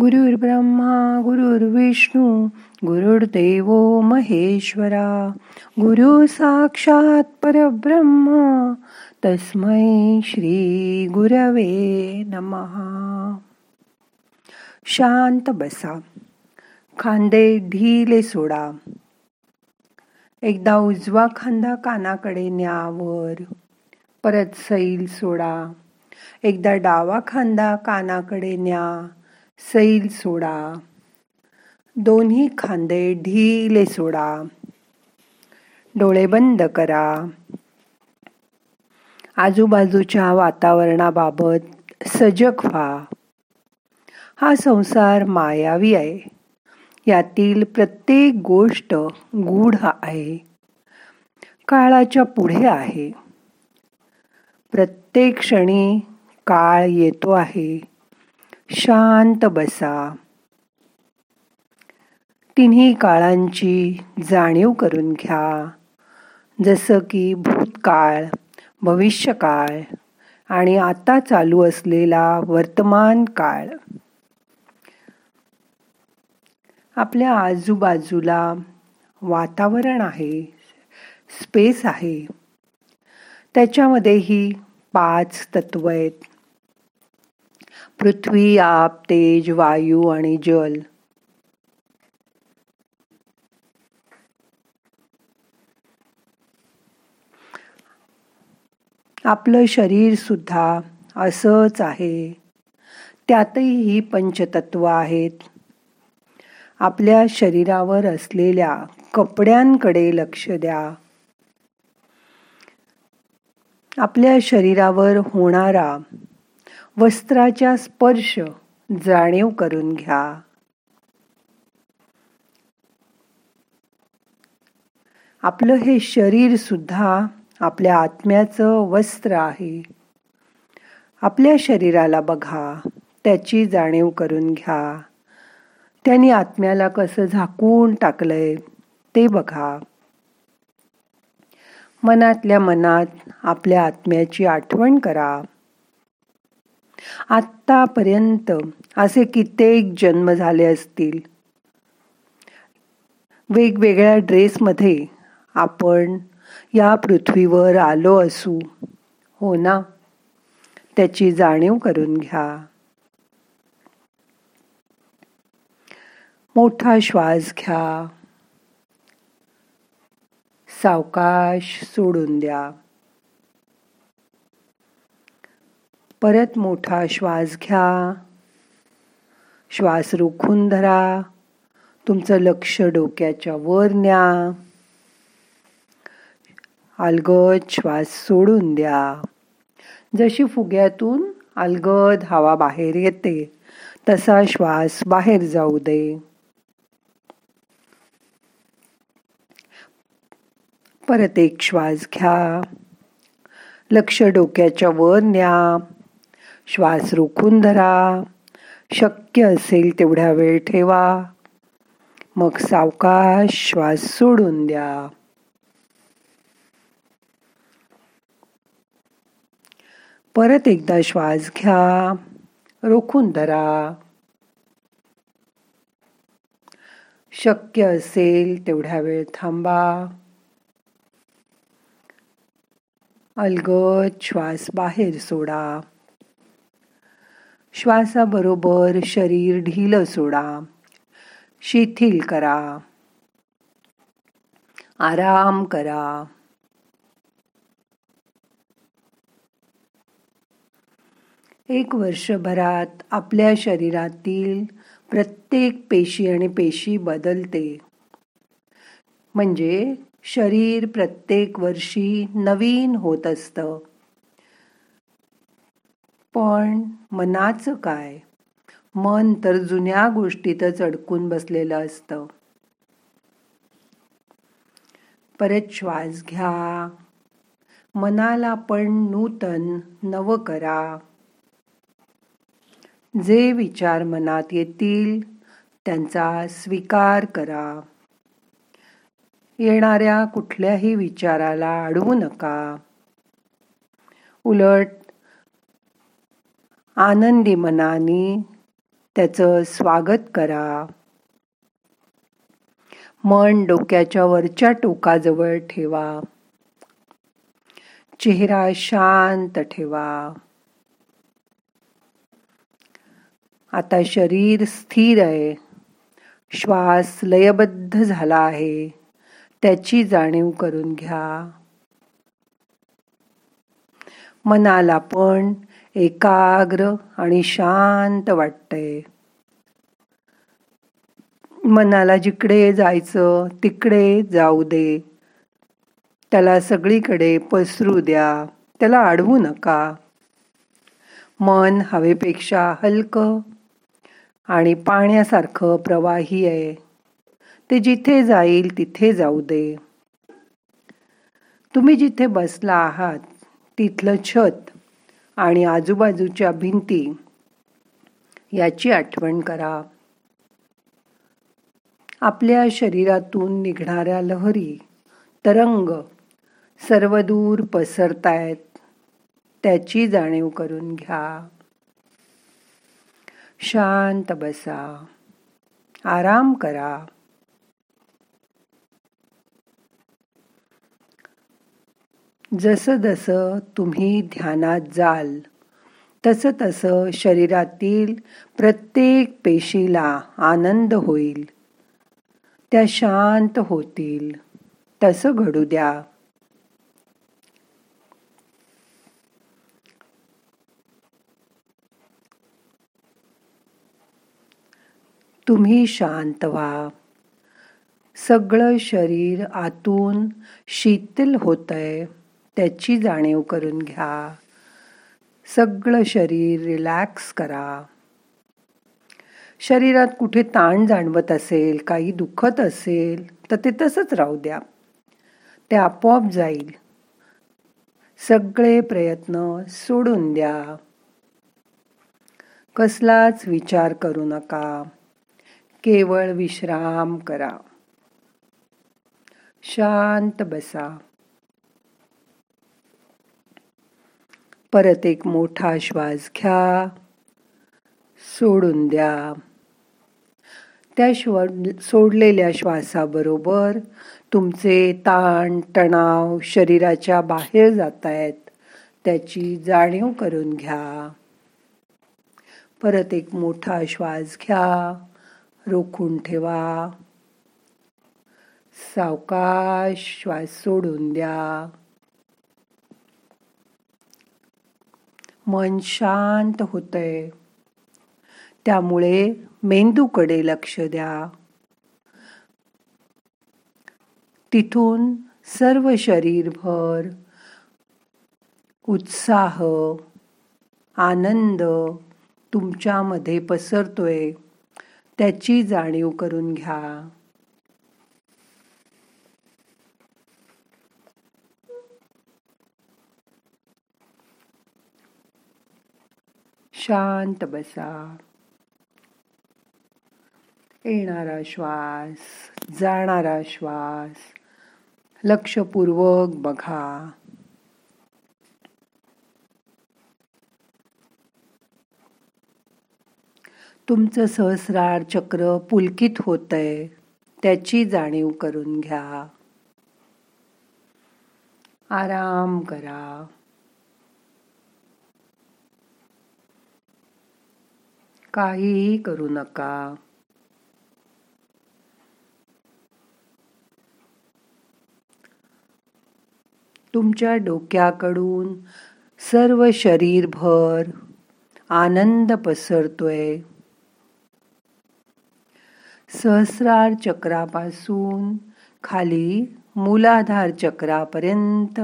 गुरुर्ब्रह्मा गुरुर्विष्णू गुरुर्देव महेश्वरा. गुरु साक्षात परब्रह्म तस्मै श्री गुरवे नमहा शांत बसा. खांदे ढिले सोडा. एकदा उजवा खांदा कानाकडे न्यावर परत सैल सोडा. एकदा डावा खांदा कानाकडे न्या. सैल सोडा. दोन्ही खांदे ढिले सोडा. डोळे बंद करा. आजूबाजूच्या वातावरणाबाबत सजग व्हा. हा संसार मायावी आहे. यातील प्रत्येक गोष्ट गूढ आहे. काळाच्या पुढे आहे. प्रत्येक क्षणी काळ येतो आहे. शांत बसा. तिन्ही काळांची जाणीव करून घ्या. जसं की भूतकाळ भविष्यकाळ आणि आता चालू असलेला वर्तमान काळ. आपल्या आजूबाजूला वातावरण आहे स्पेस आहे. त्याच्यामध्येही पाच तत्व आहेत. पृथ्वी आप तेज वायू आणि जल. आपलं शरीर सुद्धा असंच आहे. त्यातही ही पंचतत्व आहेत. आपल्या शरीरावर असलेल्या कपड्यांकडे लक्ष द्या. आपल्या शरीरावर होणारा वस्त्राच्या स्पर्श जाणीव करून घ्या. आपलं हे शरीर सुद्धा आपल्या आत्म्याचं वस्त्र आहे. आपल्या शरीराला बघा त्याची जाणीव करून घ्या. त्यांनी आत्म्याला कसं झाकून टाकलंय ते बघा. मनातल्या मनात आपल्या आत्म्याची आठवण करा. आतापर्यंत असे कित्येक जन्म झाले असतील. वेगवेगळ्या ड्रेसमध्ये आपण या पृथ्वीवर आलो असू हो ना? त्याची जाणीव करून घ्या. मोठा श्वास घ्या. सावकाश सोडून द्या. परत मोठा श्वास घ्या. श्वास रोखून धरा. तुमचं लक्ष डोक्याच्या वर न्या. अलगद श्वास सोडून द्या. जशी फुग्यातून अलगद हवा बाहेर येते तसा श्वास बाहेर जाऊ दे. परत एक श्वास घ्या. लक्ष डोक्याच्या वर न्या. श्वास रोखून धरा. शक्य असेल तेवढ्या वेळ ठेवा. मग सावकाश श्वास सोडून द्या. परत एकदा श्वास घ्या. रोखून धरा. शक्य असेल तेवढ्या वेळ थांबा. अलगद श्वास बाहेर सोडा. श्वासाबरोबर शरीर ढील सोडा. शिथिल करा. आराम करा. एक वर्षभरात आपल्या शरीरातील प्रत्येक पेशी आणि पेशी बदलते. म्हणजे शरीर प्रत्येक वर्षी नवीन होत असतं. पण मनाचं काय? मन तर जुन्या गोष्टीतच अडकून बसलेलं असतं. परत श्वास घ्या. मनाला पण नूतन नव करा. जे विचार मनात येतील त्यांचा स्वीकार करा. येणाऱ्या कुठल्याही विचाराला अडवू नका. उलट आनंदी मनाने त्याचं स्वागत करा. मन डोक्याच्या वरच्या टोकाजवळ ठेवा. चेहरा शांत ठेवा. आता शरीर स्थिर आहे. श्वास लयबद्ध झाला आहे. त्याची जाणीव करून घ्या. मनाला पण एकाग्र आणि शांत वाटतंय. मनाला जिकडे जायचं तिकडे जाऊ दे. त्याला सगळीकडे पसरू द्या. त्याला अडवू नका. मन हवेपेक्षा हलकं आणि पाण्यासारखं प्रवाही आहे. ते जिथे जाईल तिथे जाऊ दे. तुम्ही जिथे बसला आहात तिथलं छत आणि आजूबाजूच्या भिंती याची आठवण करा. आपल्या शरीरातून निघणाऱ्या लहरी तरंग सर्वदूर पसरतायत. त्याची जाणीव करून घ्या. शांत बसा. आराम करा. जसं जसं तुम्ही ध्यानात जाल तसं तसं शरीरातील प्रत्येक पेशीला आनंद होईल. त्या शांत होतील. तसं घडू द्या. तुम्ही शांत व्हा. सगळं शरीर आतून शीतल होतंय. त्याची जाणीव करून घ्या. सगळं शरीर रिलॅक्स करा. शरीरात कुठे ताण जाणवत असेल काही दुखत असेल तर ते तसंच राहू द्या. ते आपोआप जाईल. सगळे प्रयत्न सोडून द्या. कसलाच विचार करू नका. केवळ विश्राम करा. शांत बसा. परत एक मोठा श्वास घ्या. सोडून द्या. त्या श्व सोडलेल्या श्वासाबरोबर तुमचे ताण तणाव शरीराच्या बाहेर जात आहेत त्याची जाणीव करून घ्या. परत एक मोठा श्वास घ्या. रोखून ठेवा. सावकाश श्वास सोडून द्या. मन शांत होतंय. त्यामुळे मेंदूकडे लक्ष द्या. तिथून सर्व शरीरभर उत्साह आनंद तुमच्यामध्ये पसरतोय. त्याची जाणीव करून घ्या. शांत बसा. येणारा श्वास जाणारा श्वास लक्षपूर्वक बघा. तुमचं सहस्रार चक्र पुलकित होतंय त्याची जाणीव करून घ्या. आराम करा. काहीही करू नका. तुमच्या डोक्याकडून सर्व शरीरभर आनंद पसरतोय. सहस्रार चक्रापासून खाली मूलाधार चक्रापर्यंत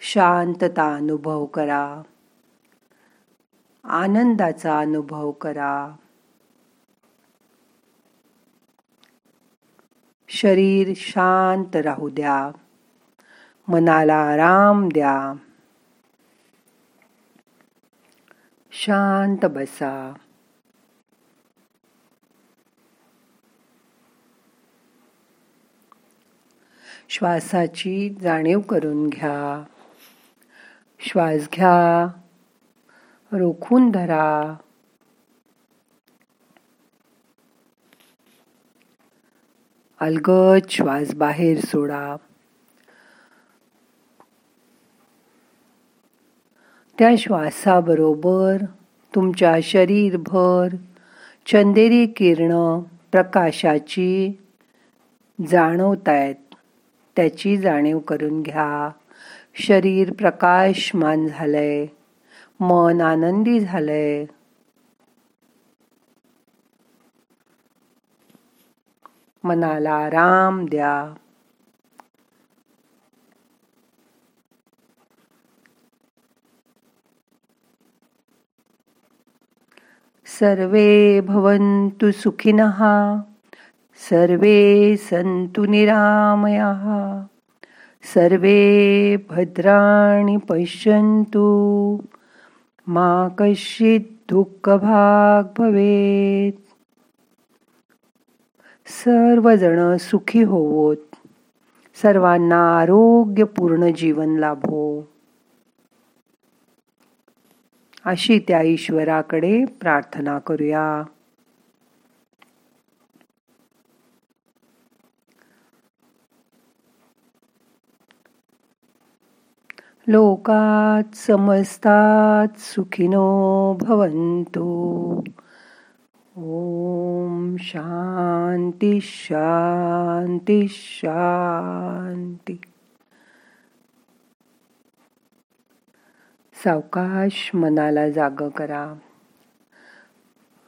शांतता अनुभव करा. आनंदाचा अनुभव करा. शरीर शांत राहू द्या. मनाला आराम द्या. शांत बसा. श्वासाची जाणीव करून घ्या. श्वास घ्या. रोखून धरा. अलगद श्वास बाहेर सोडा. त्या श्वासाबरोबर तुमच्या शरीरभर चंदेरी किरण प्रकाशाची जाणवतायत. त्याची जाणीव करून घ्या. शरीर प्रकाशमान झालंय. मन आनंदी झालंय मनाला आराम द्या. सर्वे भवन्तु सुखिनः सर्वे सन्तु निरामयाः सर्वे भद्राणि पश्यन्तु। मा दुःख दुःखभाग भवेत। सर्वजण सुखी होवोत। सर्वांना आरोग्यपूर्ण जीवन लाभो। अशी त्या ईश्वराकडे प्रार्थना करूया। लोकात समजतात सुखिनो भवंतो ओम शांती शांती शांती सावकाश मनाला जाग करा।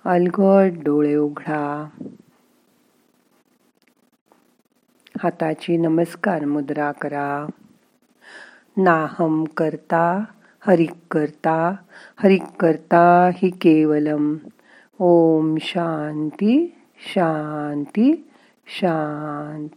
अलगद डोळे उघडा। हाताची नमस्कार मुद्रा करा। नाहम करता हरिक करता हरिक करता हि केवलम। ओम शांती शांती शांती